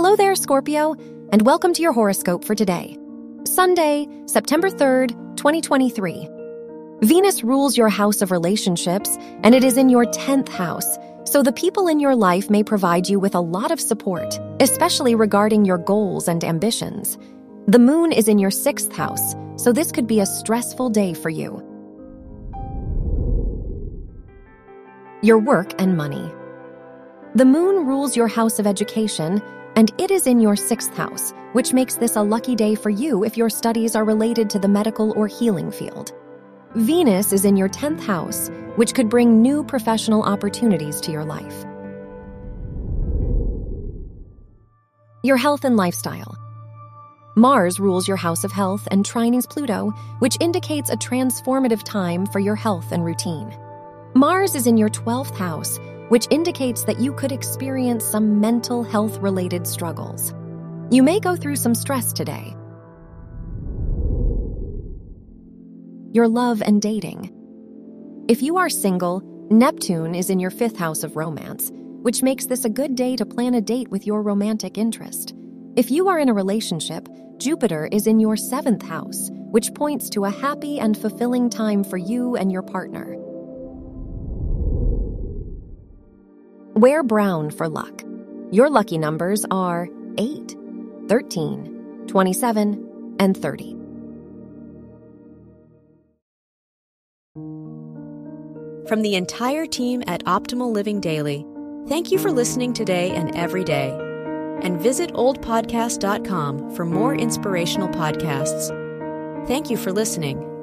Hello there, Scorpio, and welcome to your horoscope for today, Sunday, September 3rd, 2023. Venus rules your house of relationships, and it is in your 10th house, so the people in your life may provide you with a lot of support, especially regarding your goals and ambitions. The moon is in your 6th house, so this could be a stressful day for you. Your work and money. The moon rules your house of education, and it is in your sixth house, which makes this a lucky day for you if your studies are related to the medical or healing field. Venus is in your 10th house, which could bring new professional opportunities to your life. Your health and lifestyle. Mars rules your house of health and trines Pluto, which indicates a transformative time for your health and routine. Mars is in your 12th house, which indicates that you could experience some mental health related struggles. You may go through some stress today. Your love and dating. If you are single, Neptune is in your fifth house of romance, which makes this a good day to plan a date with your romantic interest. If you are in a relationship, Jupiter is in your seventh house, which points to a happy and fulfilling time for you and your partner. Wear brown for luck. Your lucky numbers are 8, 13, 27, and 30. From the entire team at Optimal Living Daily, thank you for listening today and every day. And visit oldpodcast.com for more inspirational podcasts. Thank you for listening.